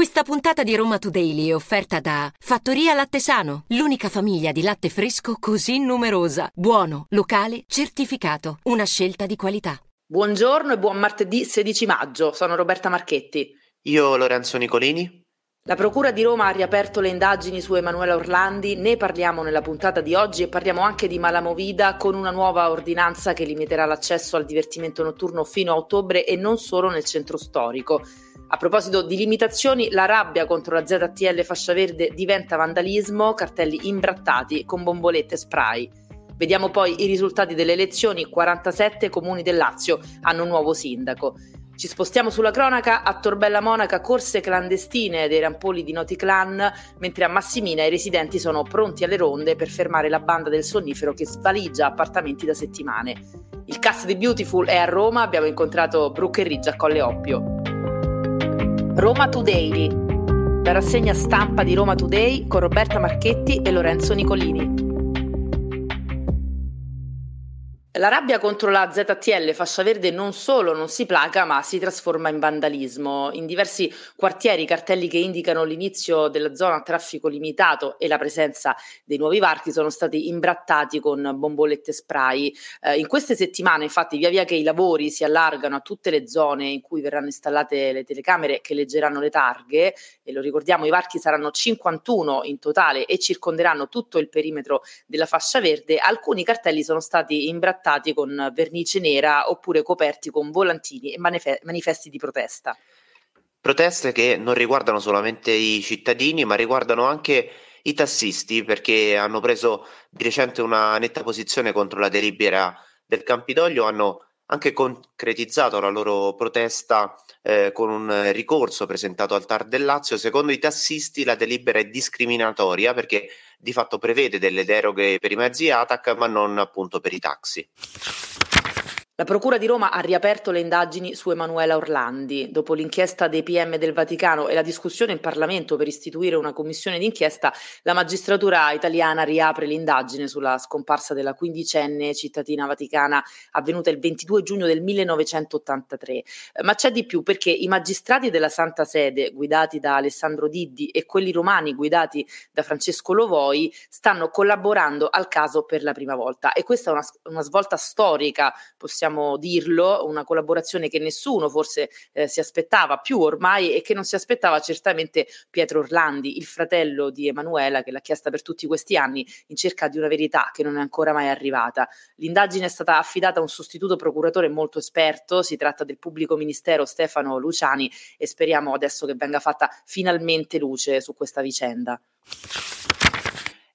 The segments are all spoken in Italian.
Questa puntata di Roma Today è offerta da Fattoria Latte Sano, l'unica famiglia di latte fresco così numerosa. Buono, locale, certificato. Una scelta di qualità. Buongiorno e buon martedì 16 maggio. Sono Roberta Marchetti. Io Lorenzo Nicolini. La Procura di Roma ha riaperto le indagini su Emanuela Orlandi, ne parliamo nella puntata di oggi e parliamo anche di Malamovida con una nuova ordinanza che limiterà l'accesso al divertimento notturno fino a ottobre e non solo nel centro storico. A proposito di limitazioni, la rabbia contro la ZTL fascia verde diventa vandalismo, cartelli imbrattati con bombolette spray. Vediamo poi i risultati delle elezioni, 47 comuni del Lazio hanno un nuovo sindaco. Ci spostiamo sulla cronaca, a Torbella Monaca corse clandestine dei rampoli di noti clan, mentre a Massimina i residenti sono pronti alle ronde per fermare la banda del sonnifero che svaligia appartamenti da settimane. Il cast di Beautiful è a Roma, abbiamo incontrato Brooke e Riggia a Colle Oppio. Roma Today, la rassegna stampa di Roma Today con Roberta Marchetti e Lorenzo Nicolini. La rabbia contro la ZTL fascia verde non solo non si placa, ma si trasforma in vandalismo. In diversi quartieri cartelli che indicano l'inizio della zona a traffico limitato e la presenza dei nuovi varchi sono stati imbrattati con bombolette spray. Eh, in queste settimane, infatti, via via che i lavori si allargano a tutte le zone in cui verranno installate le telecamere che leggeranno le targhe, e lo ricordiamo, i varchi saranno 51 in totale e circonderanno tutto il perimetro della fascia verde, alcuni cartelli sono stati imbrattati trattati con vernice nera oppure coperti con volantini e manif- manifesti di protesta. Proteste che non riguardano solamente i cittadini, ma riguardano anche i tassisti, perché hanno preso di recente una netta posizione contro la delibera del Campidoglio, hanno anche concretizzato la loro protesta eh, con un ricorso presentato al TAR del Lazio. Secondo i tassisti la delibera è discriminatoria perché di fatto prevede delle deroghe per i mezzi ATAC ma non appunto per i taxi. La Procura di Roma ha riaperto le indagini su Emanuela Orlandi. Dopo l'inchiesta dei PM del Vaticano e la discussione in Parlamento per istituire una commissione d'inchiesta, la magistratura italiana riapre l'indagine sulla scomparsa della quindicenne cittadina vaticana avvenuta il 22 giugno del 1983. Ma c'è di più perché i magistrati della Santa Sede, guidati da Alessandro Diddi, e quelli romani, guidati da Francesco Lovoi, stanno collaborando al caso per la prima volta. E questa è una, una svolta storica, possiamo possiamo dirlo, una collaborazione che nessuno forse eh, si aspettava più ormai e che non si aspettava certamente Pietro Orlandi, il fratello di Emanuela che l'ha chiesta per tutti questi anni in cerca di una verità che non è ancora mai arrivata. L'indagine è stata affidata a un sostituto procuratore molto esperto, si tratta del pubblico ministero Stefano Luciani e speriamo adesso che venga fatta finalmente luce su questa vicenda.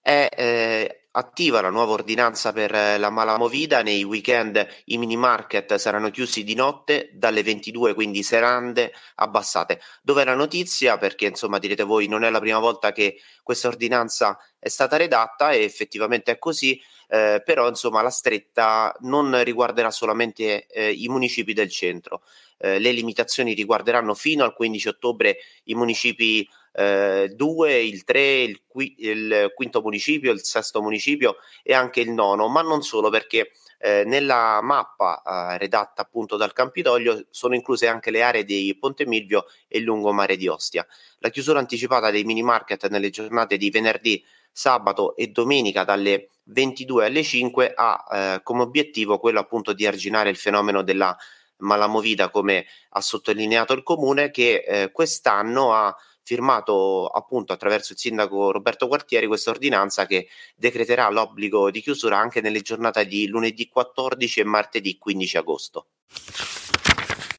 È eh, attiva la nuova ordinanza per eh, la malamovida, nei weekend i mini market saranno chiusi di notte dalle 22, quindi serande abbassate. Dov'è la notizia? Perché insomma direte voi non è la prima volta che questa ordinanza è stata redatta e effettivamente è così, eh, però insomma la stretta non riguarderà solamente eh, i municipi del centro. Eh, le limitazioni riguarderanno fino al 15 ottobre i municipi 2, eh, il 3, il, qui, il, quinto municipio, il sesto municipio e anche il nono, ma non solo perché eh, nella mappa eh, redatta appunto dal Campidoglio sono incluse anche le aree di Ponte Milvio e lungomare di Ostia. La chiusura anticipata dei mini market nelle giornate di venerdì, sabato e domenica dalle 22 alle 5 ha eh, come obiettivo quello appunto di arginare il fenomeno della malamovida come ha sottolineato il comune che eh, quest'anno ha firmato appunto attraverso il sindaco Roberto Quartieri questa ordinanza che decreterà l'obbligo di chiusura anche nelle giornate di lunedì 14 e martedì 15 agosto.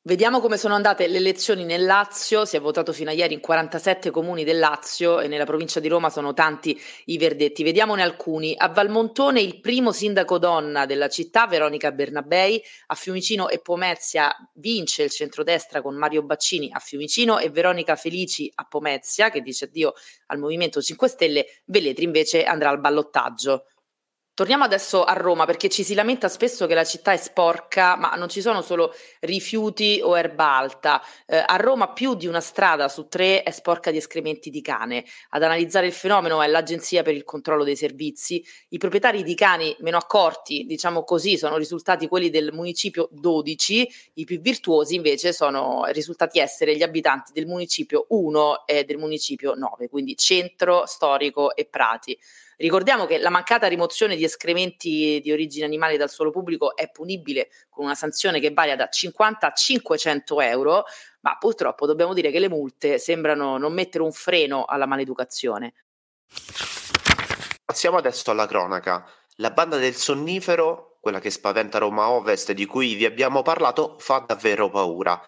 Vediamo come sono andate le elezioni nel Lazio, si è votato fino a ieri in 47 comuni del Lazio e nella provincia di Roma sono tanti i verdetti. Vediamone alcuni. A Valmontone il primo sindaco donna della città, Veronica Bernabei, a Fiumicino e Pomezia vince il centrodestra con Mario Baccini a Fiumicino e Veronica Felici a Pomezia che dice addio al Movimento 5 Stelle, Velletri invece andrà al ballottaggio. Torniamo adesso a Roma perché ci si lamenta spesso che la città è sporca, ma non ci sono solo rifiuti o erba alta. Eh, a Roma più di una strada su tre è sporca di escrementi di cane. Ad analizzare il fenomeno è l'Agenzia per il controllo dei servizi. I proprietari di cani meno accorti, diciamo così, sono risultati quelli del municipio 12, i più virtuosi invece sono risultati essere gli abitanti del municipio 1 e del municipio 9, quindi centro, storico e prati. Ricordiamo che la mancata rimozione di escrementi di origine animale dal suolo pubblico è punibile con una sanzione che varia da 50 a 500 euro, ma purtroppo dobbiamo dire che le multe sembrano non mettere un freno alla maleducazione. Passiamo adesso alla cronaca. La banda del sonnifero, quella che spaventa Roma Ovest di cui vi abbiamo parlato, fa davvero paura.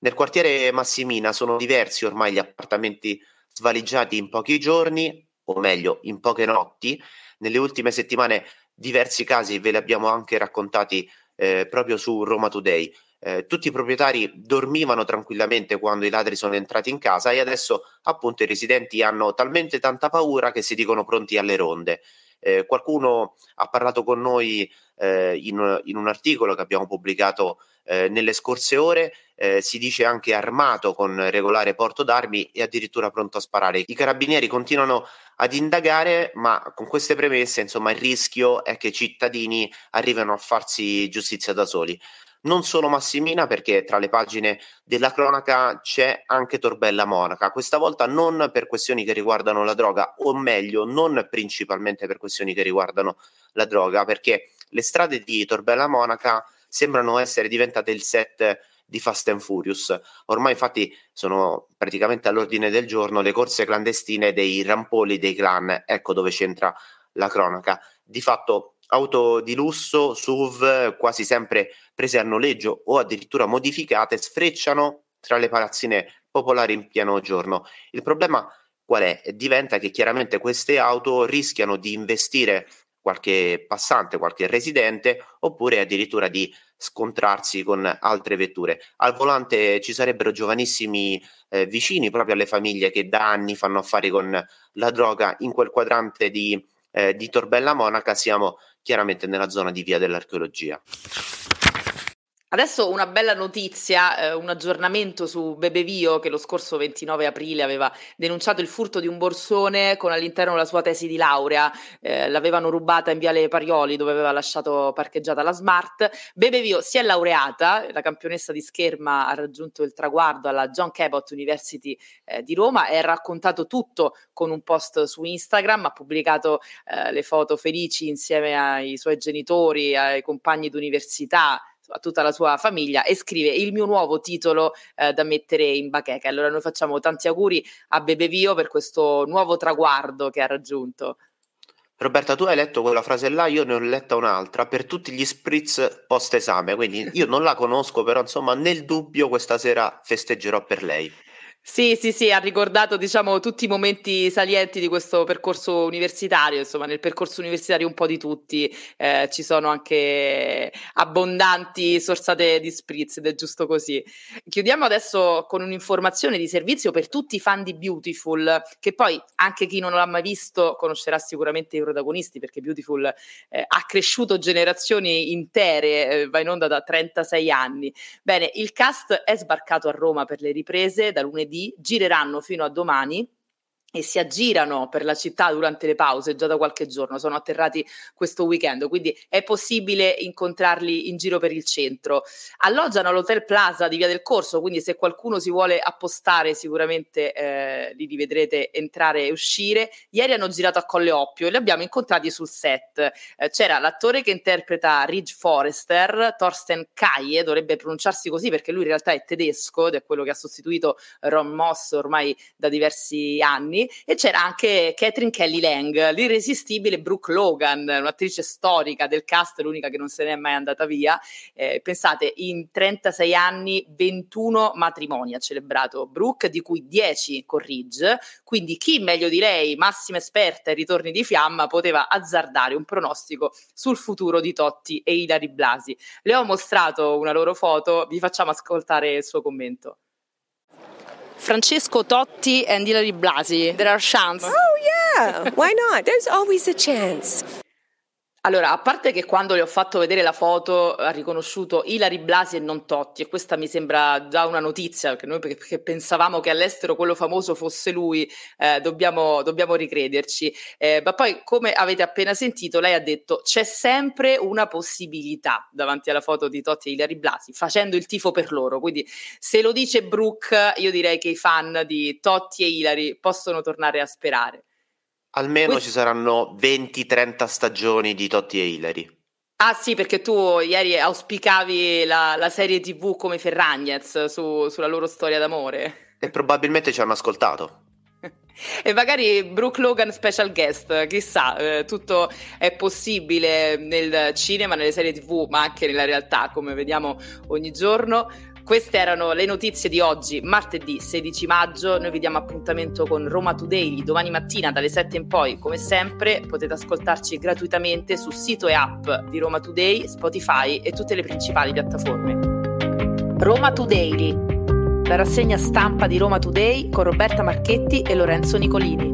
Nel quartiere Massimina sono diversi ormai gli appartamenti svaligiati in pochi giorni, o meglio in poche notti. Nelle ultime settimane diversi casi ve li abbiamo anche raccontati eh, proprio su Roma Today. Eh, tutti i proprietari dormivano tranquillamente quando i ladri sono entrati in casa e adesso appunto i residenti hanno talmente tanta paura che si dicono pronti alle ronde. Eh, qualcuno ha parlato con noi eh, in, in, un articolo che abbiamo pubblicato eh, nelle scorse ore, eh, si dice anche armato con regolare porto d'armi e addirittura pronto a sparare. I carabinieri continuano ad indagare, ma con queste premesse, insomma, il rischio è che i cittadini arrivino a farsi giustizia da soli non solo Massimina perché tra le pagine della cronaca c'è anche Torbella Monaca, questa volta non per questioni che riguardano la droga, o meglio, non principalmente per questioni che riguardano la droga, perché le strade di Torbella Monaca sembrano essere diventate il set di Fast and Furious. Ormai infatti sono praticamente all'ordine del giorno le corse clandestine dei rampoli dei clan, ecco dove c'entra la cronaca. Di fatto auto di lusso, SUV, quasi sempre prese a noleggio o addirittura modificate, sfrecciano tra le palazzine popolari in pieno giorno. Il problema qual è? Diventa che chiaramente queste auto rischiano di investire qualche passante, qualche residente, oppure addirittura di scontrarsi con altre vetture. Al volante ci sarebbero giovanissimi eh, vicini proprio alle famiglie che da anni fanno affari con la droga in quel quadrante di, eh, di Torbella Monaca. Siamo chiaramente nella zona di via dell'archeologia. Adesso una bella notizia, eh, un aggiornamento su Bebevio che lo scorso 29 aprile aveva denunciato il furto di un borsone con all'interno la sua tesi di laurea, eh, l'avevano rubata in Viale Parioli dove aveva lasciato parcheggiata la Smart. Bebevio si è laureata, la campionessa di scherma ha raggiunto il traguardo alla John Cabot University eh, di Roma e ha raccontato tutto con un post su Instagram, ha pubblicato eh, le foto felici insieme ai suoi genitori, ai compagni d'università a tutta la sua famiglia e scrive il mio nuovo titolo eh, da mettere in bacheca. Allora noi facciamo tanti auguri a Bebevio per questo nuovo traguardo che ha raggiunto. Roberta, tu hai letto quella frase là, io ne ho letta un'altra per tutti gli spritz post esame, quindi io non la conosco, però insomma nel dubbio questa sera festeggerò per lei. Sì, sì, sì, ha ricordato diciamo tutti i momenti salienti di questo percorso universitario, insomma nel percorso universitario un po' di tutti, eh, ci sono anche abbondanti sorsate di spritz ed è giusto così. Chiudiamo adesso con un'informazione di servizio per tutti i fan di Beautiful, che poi anche chi non l'ha mai visto conoscerà sicuramente i protagonisti perché Beautiful eh, ha cresciuto generazioni intere, eh, va in onda da 36 anni. Bene, il cast è sbarcato a Roma per le riprese da lunedì gireranno fino a domani e si aggirano per la città durante le pause già da qualche giorno, sono atterrati questo weekend, quindi è possibile incontrarli in giro per il centro. Alloggiano all'Hotel Plaza di Via del Corso, quindi se qualcuno si vuole appostare sicuramente eh, li rivedrete entrare e uscire. Ieri hanno girato a Colle Oppio e li abbiamo incontrati sul set. Eh, c'era l'attore che interpreta Ridge Forrester, Thorsten Kaye, dovrebbe pronunciarsi così perché lui in realtà è tedesco ed è quello che ha sostituito Ron Moss ormai da diversi anni e c'era anche Catherine Kelly Lang, l'irresistibile Brooke Logan, un'attrice storica del cast, l'unica che non se n'è mai andata via. Eh, pensate, in 36 anni 21 matrimoni ha celebrato Brooke, di cui 10 con Ridge, quindi chi meglio di lei, massima esperta ai ritorni di fiamma, poteva azzardare un pronostico sul futuro di Totti e Ilari Blasi. Le ho mostrato una loro foto, vi facciamo ascoltare il suo commento. Francesco Totti and Hilary Blasi. There are chance. Oh yeah, why not? There's always a chance. Allora, a parte che quando le ho fatto vedere la foto ha riconosciuto Ilari Blasi e non Totti e questa mi sembra già una notizia perché noi perché pensavamo che all'estero quello famoso fosse lui, eh, dobbiamo, dobbiamo, ricrederci. Eh, ma poi come avete appena sentito lei ha detto c'è sempre una possibilità davanti alla foto di Totti e Ilari Blasi facendo il tifo per loro, quindi se lo dice Brooke io direi che i fan di Totti e Ilari possono tornare a sperare. Almeno Questo... ci saranno 20-30 stagioni di Totti e Hilary. Ah sì, perché tu ieri auspicavi la, la serie tv come Ferragnez su, sulla loro storia d'amore. E probabilmente ci hanno ascoltato. e magari Brooke Logan special guest, chissà, eh, tutto è possibile nel cinema, nelle serie tv, ma anche nella realtà, come vediamo ogni giorno. Queste erano le notizie di oggi, martedì 16 maggio. Noi vi diamo appuntamento con Roma Today domani mattina dalle 7 in poi. Come sempre potete ascoltarci gratuitamente sul sito e app di Roma Today, Spotify e tutte le principali piattaforme. Roma Today, la rassegna stampa di Roma Today con Roberta Marchetti e Lorenzo Nicolini.